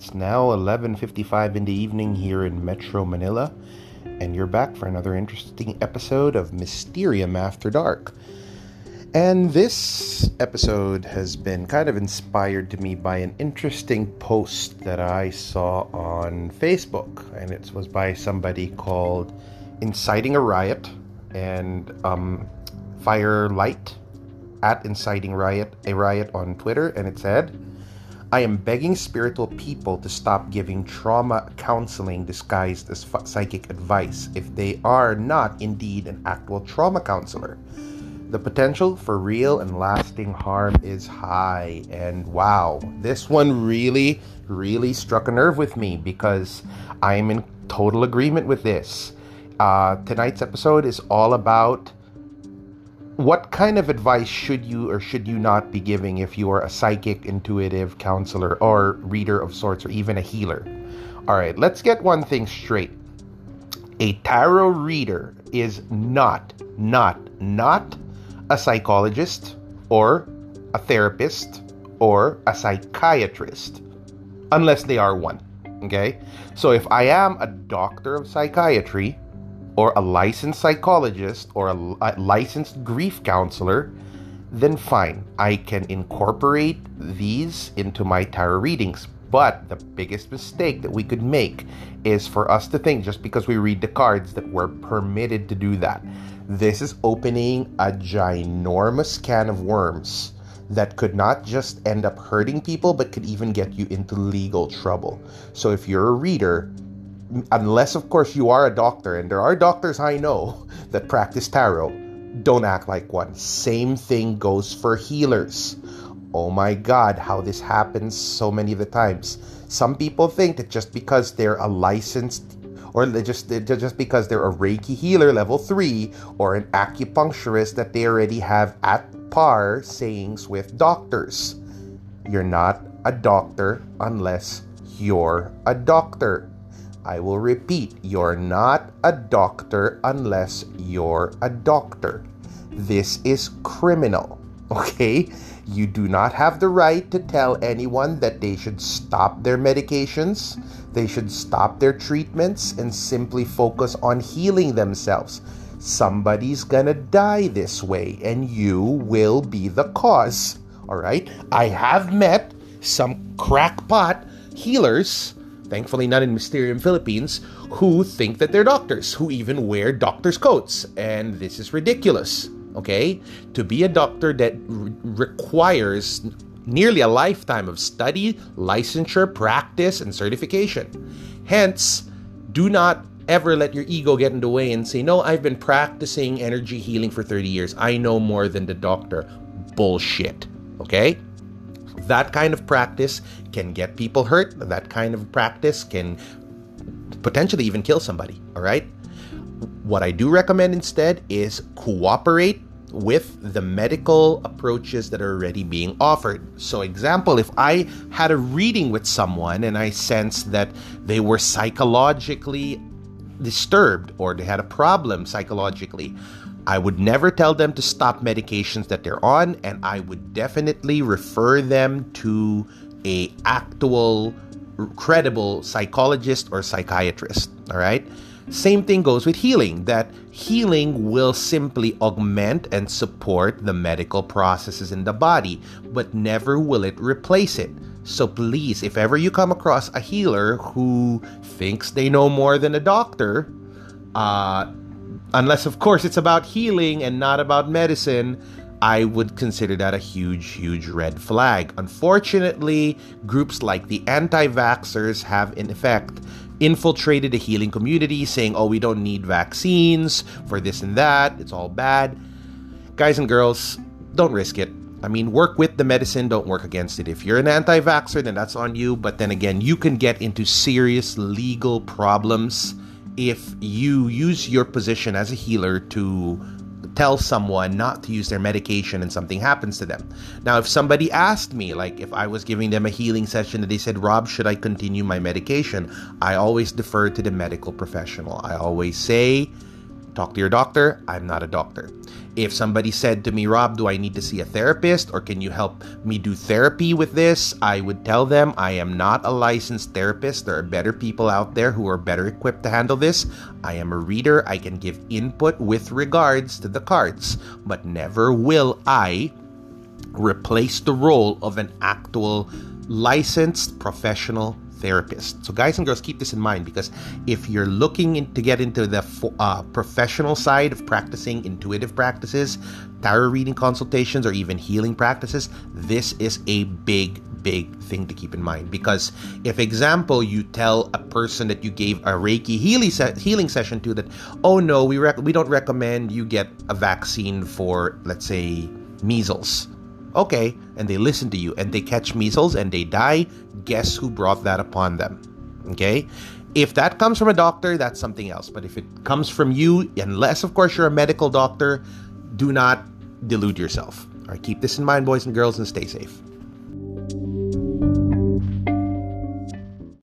It's now 11:55 in the evening here in Metro Manila, and you're back for another interesting episode of Mysterium After Dark. And this episode has been kind of inspired to me by an interesting post that I saw on Facebook, and it was by somebody called Inciting a Riot and um, Firelight at Inciting Riot a Riot on Twitter, and it said. I am begging spiritual people to stop giving trauma counseling disguised as psychic advice if they are not indeed an actual trauma counselor. The potential for real and lasting harm is high. And wow, this one really, really struck a nerve with me because I am in total agreement with this. Uh, tonight's episode is all about what kind of advice should you or should you not be giving if you are a psychic, intuitive counselor, or reader of sorts, or even a healer? All right, let's get one thing straight. A tarot reader is not, not, not a psychologist or a therapist or a psychiatrist, unless they are one. Okay? So if I am a doctor of psychiatry, or a licensed psychologist or a, a licensed grief counselor, then fine, I can incorporate these into my tarot readings. But the biggest mistake that we could make is for us to think just because we read the cards that we're permitted to do that. This is opening a ginormous can of worms that could not just end up hurting people, but could even get you into legal trouble. So if you're a reader, unless of course you are a doctor and there are doctors i know that practice tarot don't act like one. Same thing goes for healers. Oh my god how this happens so many of the times. Some people think that just because they're a licensed or just just because they're a reiki healer level 3 or an acupuncturist that they already have at par sayings with doctors. You're not a doctor unless you're a doctor I will repeat, you're not a doctor unless you're a doctor. This is criminal, okay? You do not have the right to tell anyone that they should stop their medications, they should stop their treatments, and simply focus on healing themselves. Somebody's gonna die this way, and you will be the cause, all right? I have met some crackpot healers thankfully not in Mysterium Philippines, who think that they're doctors, who even wear doctor's coats. And this is ridiculous, okay? To be a doctor that re- requires nearly a lifetime of study, licensure, practice, and certification. Hence, do not ever let your ego get in the way and say, No, I've been practicing energy healing for 30 years. I know more than the doctor. Bullshit. Okay? That kind of practice can get people hurt. That kind of practice can potentially even kill somebody. All right. What I do recommend instead is cooperate with the medical approaches that are already being offered. So, example, if I had a reading with someone and I sensed that they were psychologically disturbed or they had a problem psychologically, I would never tell them to stop medications that they're on, and I would definitely refer them to a actual credible psychologist or psychiatrist. All right. Same thing goes with healing, that healing will simply augment and support the medical processes in the body, but never will it replace it. So please, if ever you come across a healer who thinks they know more than a doctor, uh, unless of course it's about healing and not about medicine, I would consider that a huge, huge red flag. Unfortunately, groups like the anti vaxxers have, in effect, infiltrated the healing community, saying, oh, we don't need vaccines for this and that, it's all bad. Guys and girls, don't risk it. I mean, work with the medicine, don't work against it. If you're an anti vaxxer, then that's on you. But then again, you can get into serious legal problems if you use your position as a healer to tell someone not to use their medication and something happens to them. Now, if somebody asked me, like if I was giving them a healing session and they said, Rob, should I continue my medication? I always defer to the medical professional. I always say, talk to your doctor. I'm not a doctor. If somebody said to me, Rob, do I need to see a therapist or can you help me do therapy with this? I would tell them I am not a licensed therapist. There are better people out there who are better equipped to handle this. I am a reader. I can give input with regards to the cards, but never will I replace the role of an actual licensed professional therapist. So, guys and girls, keep this in mind because if you're looking in, to get into the uh, professional side of practicing intuitive practices, tarot reading consultations, or even healing practices, this is a big big thing to keep in mind because if example you tell a person that you gave a reiki healing, se- healing session to that oh no we rec- we don't recommend you get a vaccine for let's say measles Okay, and they listen to you and they catch measles and they die. Guess who brought that upon them? Okay? If that comes from a doctor, that's something else. But if it comes from you, unless, of course, you're a medical doctor, do not delude yourself. All right, keep this in mind, boys and girls, and stay safe.